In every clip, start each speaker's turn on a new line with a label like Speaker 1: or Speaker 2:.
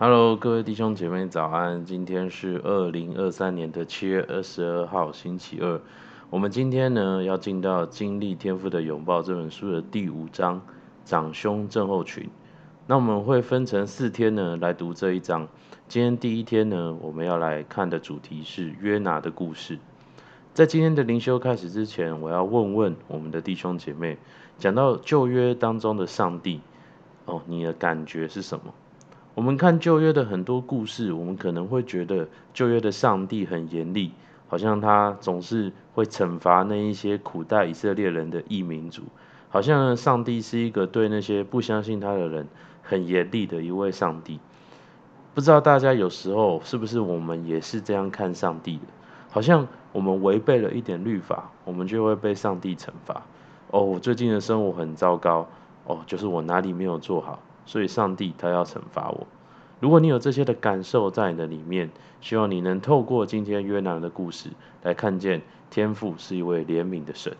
Speaker 1: Hello，各位弟兄姐妹早安！今天是二零二三年的七月二十二号，星期二。我们今天呢要进到《经历天赋的拥抱》这本书的第五章“长兄症候群”。那我们会分成四天呢来读这一章。今天第一天呢，我们要来看的主题是约拿的故事。在今天的灵修开始之前，我要问问我们的弟兄姐妹，讲到旧约当中的上帝，哦，你的感觉是什么？我们看旧约的很多故事，我们可能会觉得旧约的上帝很严厉，好像他总是会惩罚那一些苦待以色列人的异民族，好像上帝是一个对那些不相信他的人很严厉的一位上帝。不知道大家有时候是不是我们也是这样看上帝的？好像我们违背了一点律法，我们就会被上帝惩罚。哦，我最近的生活很糟糕，哦，就是我哪里没有做好。所以，上帝他要惩罚我。如果你有这些的感受在你的里面，希望你能透过今天约拿的故事来看见天父是一位怜悯的神。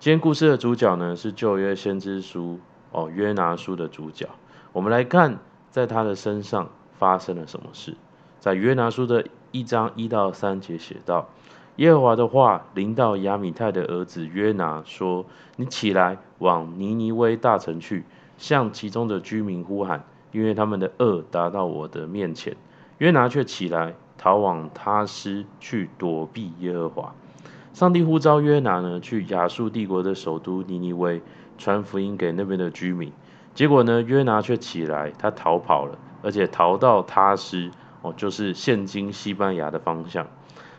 Speaker 1: 今天故事的主角呢，是旧约先知书哦约拿书的主角。我们来看在他的身上发生了什么事。在约拿书的一章一到三节写道：耶和华的话临到亚米太的儿子约拿说：“你起来往尼尼微大城去。”向其中的居民呼喊，因为他们的恶达到我的面前。约拿却起来逃往他斯去躲避耶和华。上帝呼召约拿呢，去亚述帝国的首都尼尼微传福音给那边的居民。结果呢，约拿却起来，他逃跑了，而且逃到他斯哦，就是现今西班牙的方向。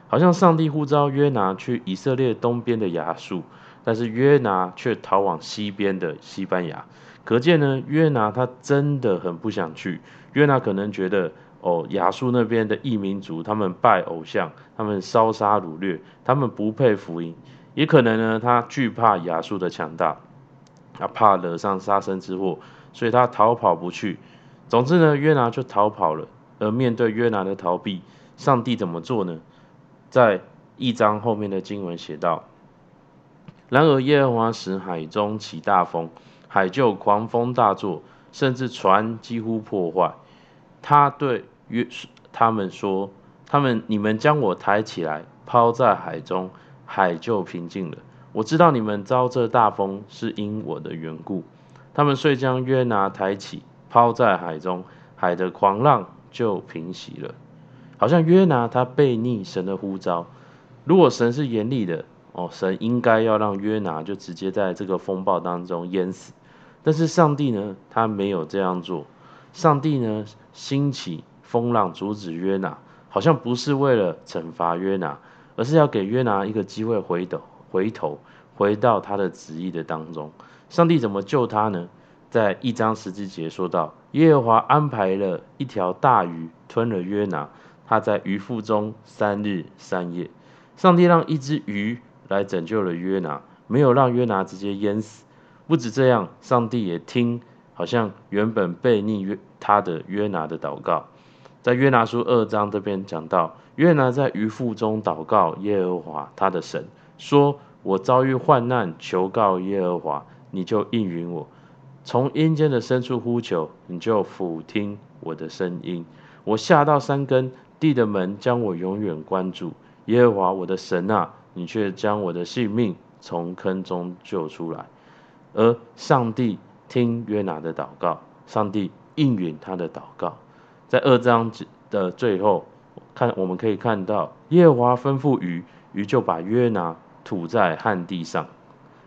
Speaker 1: 好像上帝呼召约拿去以色列东边的亚述，但是约拿却逃往西边的西班牙。可见呢，约拿他真的很不想去。约拿可能觉得，哦，亚述那边的异民族，他们拜偶像，他们烧杀掳掠，他们不配福音。也可能呢，他惧怕亚述的强大，他怕惹上杀身之祸，所以他逃跑不去。总之呢，约拿就逃跑了。而面对约拿的逃避，上帝怎么做呢？在一章后面的经文写道：然而耶和华使海中起大风。海就狂风大作，甚至船几乎破坏。他对约他们说：“他们你们将我抬起来，抛在海中，海就平静了。我知道你们遭这大风是因我的缘故。”他们遂将约拿抬起，抛在海中，海的狂浪就平息了。好像约拿他背逆神的呼召。如果神是严厉的哦，神应该要让约拿就直接在这个风暴当中淹死。但是上帝呢，他没有这样做。上帝呢，兴起风浪阻止约拿，好像不是为了惩罚约拿，而是要给约拿一个机会回头，回头回到他的旨意的当中。上帝怎么救他呢？在一章十字节说到，耶和华安排了一条大鱼吞了约拿，他在鱼腹中三日三夜。上帝让一只鱼来拯救了约拿，没有让约拿直接淹死。不止这样，上帝也听，好像原本背逆约他的约拿的祷告，在约拿书二章这边讲到，约拿在鱼腹中祷告耶和华他的神，说：“我遭遇患难，求告耶和华，你就应允我；从阴间的深处呼求，你就俯听我的声音。我下到山根，地的门将我永远关住。耶和华我的神啊，你却将我的性命从坑中救出来。”而上帝听约拿的祷告，上帝应允他的祷告。在二章的最后，看我们可以看到耶和华吩咐鱼，鱼就把约拿吐在旱地上。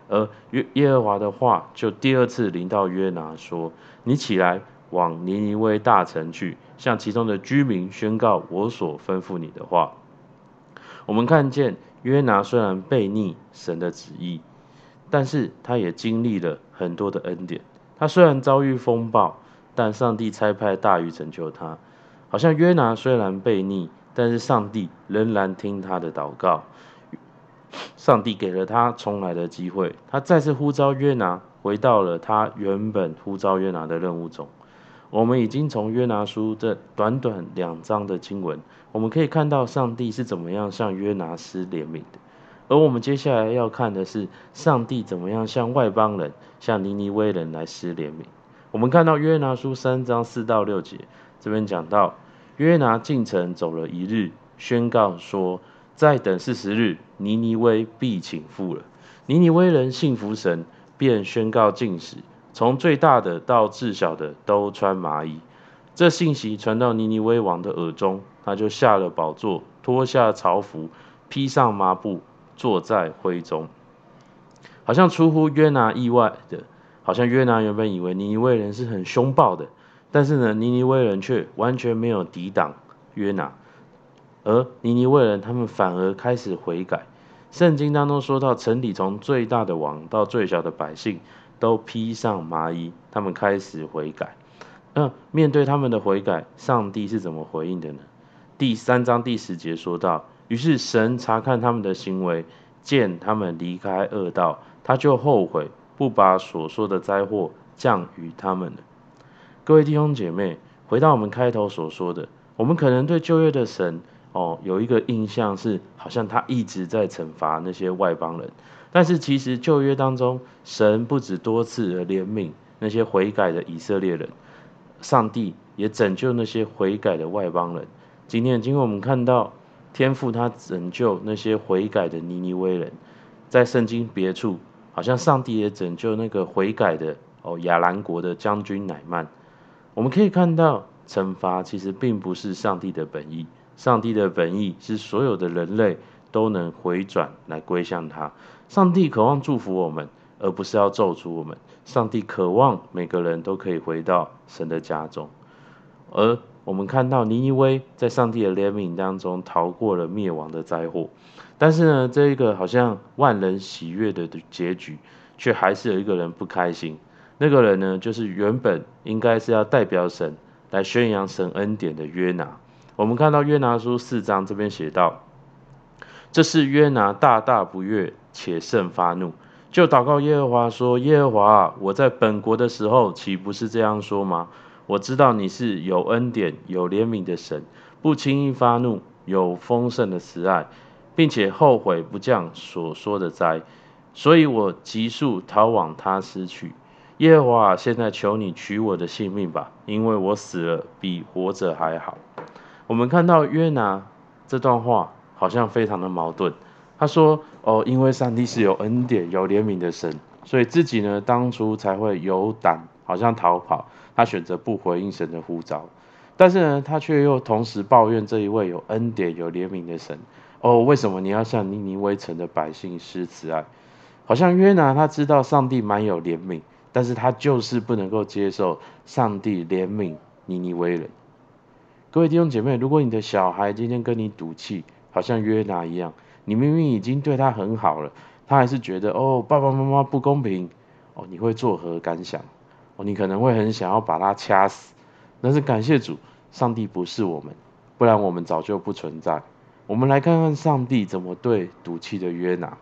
Speaker 1: 而约耶和华的话就第二次临到约拿说：“你起来往尼尼微大城去，向其中的居民宣告我所吩咐你的话。”我们看见约拿虽然悖逆神的旨意。但是他也经历了很多的恩典。他虽然遭遇风暴，但上帝差派大鱼拯救他。好像约拿虽然悖逆，但是上帝仍然听他的祷告。上帝给了他重来的机会，他再次呼召约拿回到了他原本呼召约拿的任务中。我们已经从约拿书这短短两章的经文，我们可以看到上帝是怎么样向约拿施怜悯的。而我们接下来要看的是，上帝怎么样向外邦人、向尼尼微人来施怜悯。我们看到约拿书三章四到六节，这边讲到，约拿进城走了一日，宣告说，再等四十日，尼尼微必倾覆了。尼尼微人信服神，便宣告禁食，从最大的到至小的都穿麻衣。这信息传到尼尼微王的耳中，他就下了宝座，脱下朝服，披上麻布，坐在灰中。好像出乎约拿意外的，好像约拿原本以为尼尼微人是很凶暴的，但是呢，尼尼微人却完全没有抵挡约拿，而尼尼微人他们反而开始悔改。圣经当中说到，城里从最大的王到最小的百姓都披上麻衣，他们开始悔改。那面对他们的悔改，上帝是怎么回应的呢？第三章第十节说到，于是神查看他们的行为，见他们离开恶道。他就后悔，不把所说的灾祸降于他们。各位弟兄姐妹，回到我们开头所说的，我们可能对旧约的神哦有一个印象是，好像他一直在惩罚那些外邦人。但是其实旧约当中，神不止多次的怜悯那些悔改的以色列人，上帝也拯救那些悔改的外邦人。今天，今天我们看到天父他拯救那些悔改的尼尼微人，在圣经别处。好像上帝也拯救那个悔改的哦亚兰国的将军乃曼。我们可以看到，惩罚其实并不是上帝的本意。上帝的本意是所有的人类都能回转来归向他。上帝渴望祝福我们，而不是要咒诅我们。上帝渴望每个人都可以回到神的家中。而我们看到尼尼微在上帝的怜悯当中逃过了灭亡的灾祸。但是呢，这一个好像万人喜悦的结局，却还是有一个人不开心。那个人呢，就是原本应该是要代表神来宣扬神恩典的约拿。我们看到约拿书四章这边写道：“这是约拿大大不悦，且甚发怒，就祷告耶和华说：耶和华，我在本国的时候，岂不是这样说吗？我知道你是有恩典、有怜悯的神，不轻易发怒，有丰盛的慈爱。”并且后悔不降所说的灾，所以我急速逃往他施去。耶和华，现在求你取我的性命吧，因为我死了比活着还好。我们看到约拿这段话好像非常的矛盾。他说：“哦，因为上帝是有恩典、有怜悯的神，所以自己呢当初才会有胆，好像逃跑。他选择不回应神的呼召，但是呢，他却又同时抱怨这一位有恩典、有怜悯的神。”哦，为什么你要向尼尼微城的百姓施慈爱？好像约拿他知道上帝蛮有怜悯，但是他就是不能够接受上帝怜悯尼尼微人。各位弟兄姐妹，如果你的小孩今天跟你赌气，好像约拿一样，你明明已经对他很好了，他还是觉得哦，爸爸妈妈不公平，哦，你会作何感想？哦，你可能会很想要把他掐死。但是感谢主，上帝不是我们，不然我们早就不存在。我们来看看上帝怎么对赌气的约拿。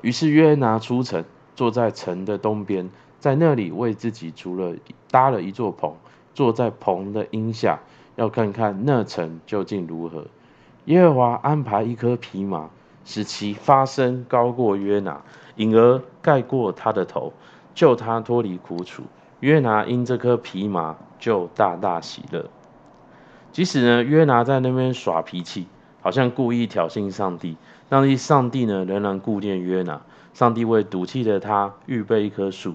Speaker 1: 于是约拿出城，坐在城的东边，在那里为自己筑了搭了一座棚，坐在棚的荫下，要看看那城究竟如何。耶和华安排一棵皮麻，使其发声高过约拿，引而盖过他的头，救他脱离苦楚。约拿因这棵蓖麻就大大喜乐。即使呢，约拿在那边耍脾气，好像故意挑衅上帝，但是上帝呢仍然顾念约拿。上帝为赌气的他预备一棵树，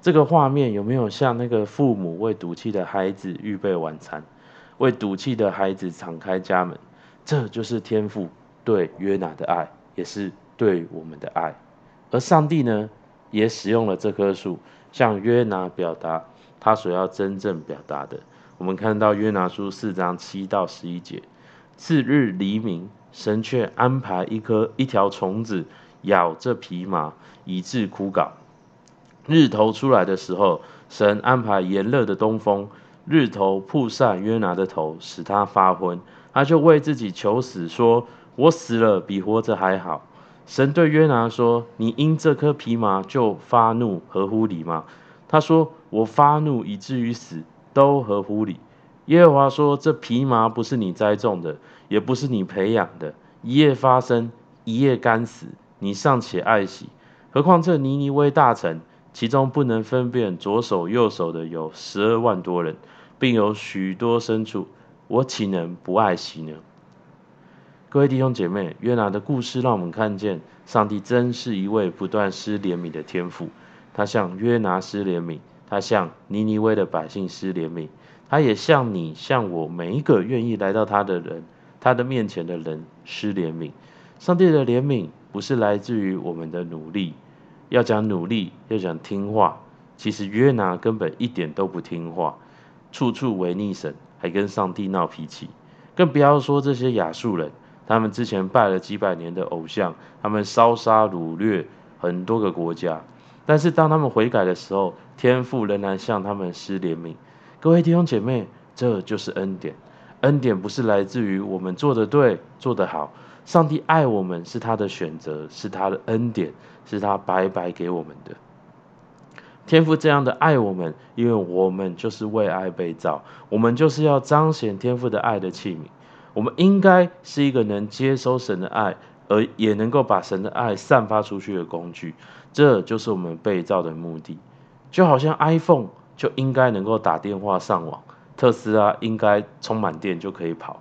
Speaker 1: 这个画面有没有像那个父母为赌气的孩子预备晚餐，为赌气的孩子敞开家门？这就是天父对约拿的爱，也是对我们的爱。而上帝呢，也使用了这棵树，向约拿表达他所要真正表达的。我们看到约拿书四章七到十一节，次日黎明，神却安排一颗一条虫子咬这匹马，以致枯槁。日头出来的时候，神安排炎热的东风，日头曝晒约拿的头，使他发昏。他就为自己求死，说：“我死了比活着还好。”神对约拿说：“你因这颗皮麻就发怒，合乎理吗？”他说：“我发怒以至于死。”都合乎理。耶和华说：“这皮麻不是你栽种的，也不是你培养的，一夜发生，一夜干死，你尚且爱惜。何况这尼尼微大臣，其中不能分辨左手右手的有十二万多人，并有许多牲畜，我岂能不爱惜呢？各位弟兄姐妹，约拿的故事让我们看见，上帝真是一位不断施怜悯的天父。他向约拿施怜悯，他向尼尼微的百姓施怜悯，他也向你、向我每一个愿意来到他的人、他的面前的人施怜悯。上帝的怜悯不是来自于我们的努力，要讲努力，要讲听话。其实约拿根本一点都不听话，处处违逆神，还跟上帝闹脾气。更不要说这些亚述人，他们之前拜了几百年的偶像，他们烧杀掳掠很多个国家。但是当他们悔改的时候，天父仍然向他们施怜悯。各位弟兄姐妹，这就是恩典。恩典不是来自于我们做的对、做得好。上帝爱我们是他的选择，是他的恩典，是他白白给我们的。天父这样的爱我们，因为我们就是为爱被造，我们就是要彰显天父的爱的器皿。我们应该是一个能接收神的爱，而也能够把神的爱散发出去的工具。这就是我们被造的目的。就好像 iPhone 就应该能够打电话上网，特斯拉应该充满电就可以跑。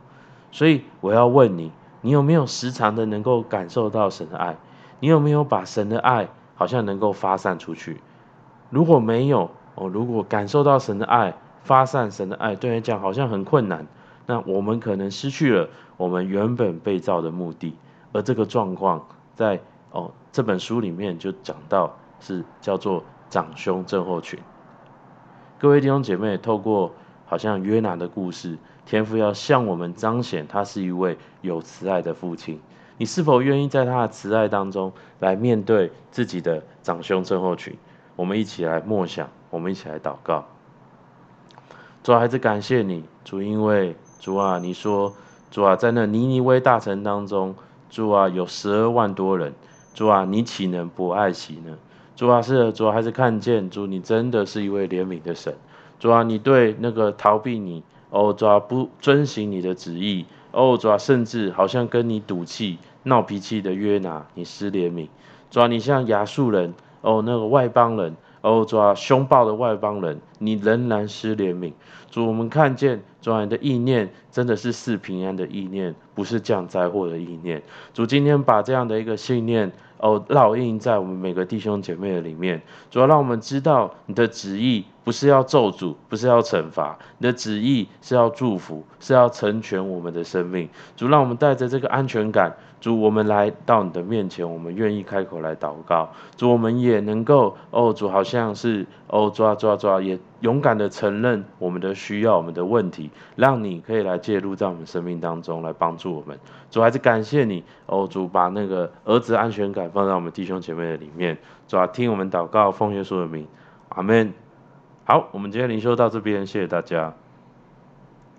Speaker 1: 所以我要问你。你有没有时常的能够感受到神的爱？你有没有把神的爱好像能够发散出去？如果没有哦，如果感受到神的爱，发散神的爱对你讲好像很困难，那我们可能失去了我们原本被造的目的。而这个状况在哦这本书里面就讲到是叫做长兄症候群。各位弟兄姐妹，透过好像约拿的故事。天父要向我们彰显，他是一位有慈爱的父亲。你是否愿意在他的慈爱当中来面对自己的长兄症候群？我们一起来默想，我们一起来祷告。主啊，还是感谢你，主，因为主啊，你说主啊，在那尼尼微大城当中，主啊，有十二万多人，主啊，你岂能不爱惜呢？主啊，是，主啊，还是看见主，你真的是一位怜悯的神。主啊，你对那个逃避你。哦，主啊，不遵行你的旨意，哦，主啊，甚至好像跟你赌气、闹脾气的约拿，你施怜悯，主啊，你像亚述人，哦，那个外邦人，哦，主啊，凶暴的外邦人，你仍然施怜悯。主，我们看见主啊，你的意念真的是赐平安的意念，不是降灾祸的意念。主，今天把这样的一个信念。哦，烙印在我们每个弟兄姐妹的里面，主要让我们知道你的旨意不是要咒诅，不是要惩罚，你的旨意是要祝福，是要成全我们的生命。主，让我们带着这个安全感。主，我们来到你的面前，我们愿意开口来祷告。主，我们也能够，哦，主好像是，哦，抓抓抓，也勇敢的承认我们的需要，我们的问题，让你可以来介入在我们生命当中，来帮助我们。主，还是感谢你，哦，主把那个儿子安全感放在我们弟兄姐妹的里面。主啊，听我们祷告，奉耶稣的名，阿门。好，我们今天灵修到这边，谢谢大家。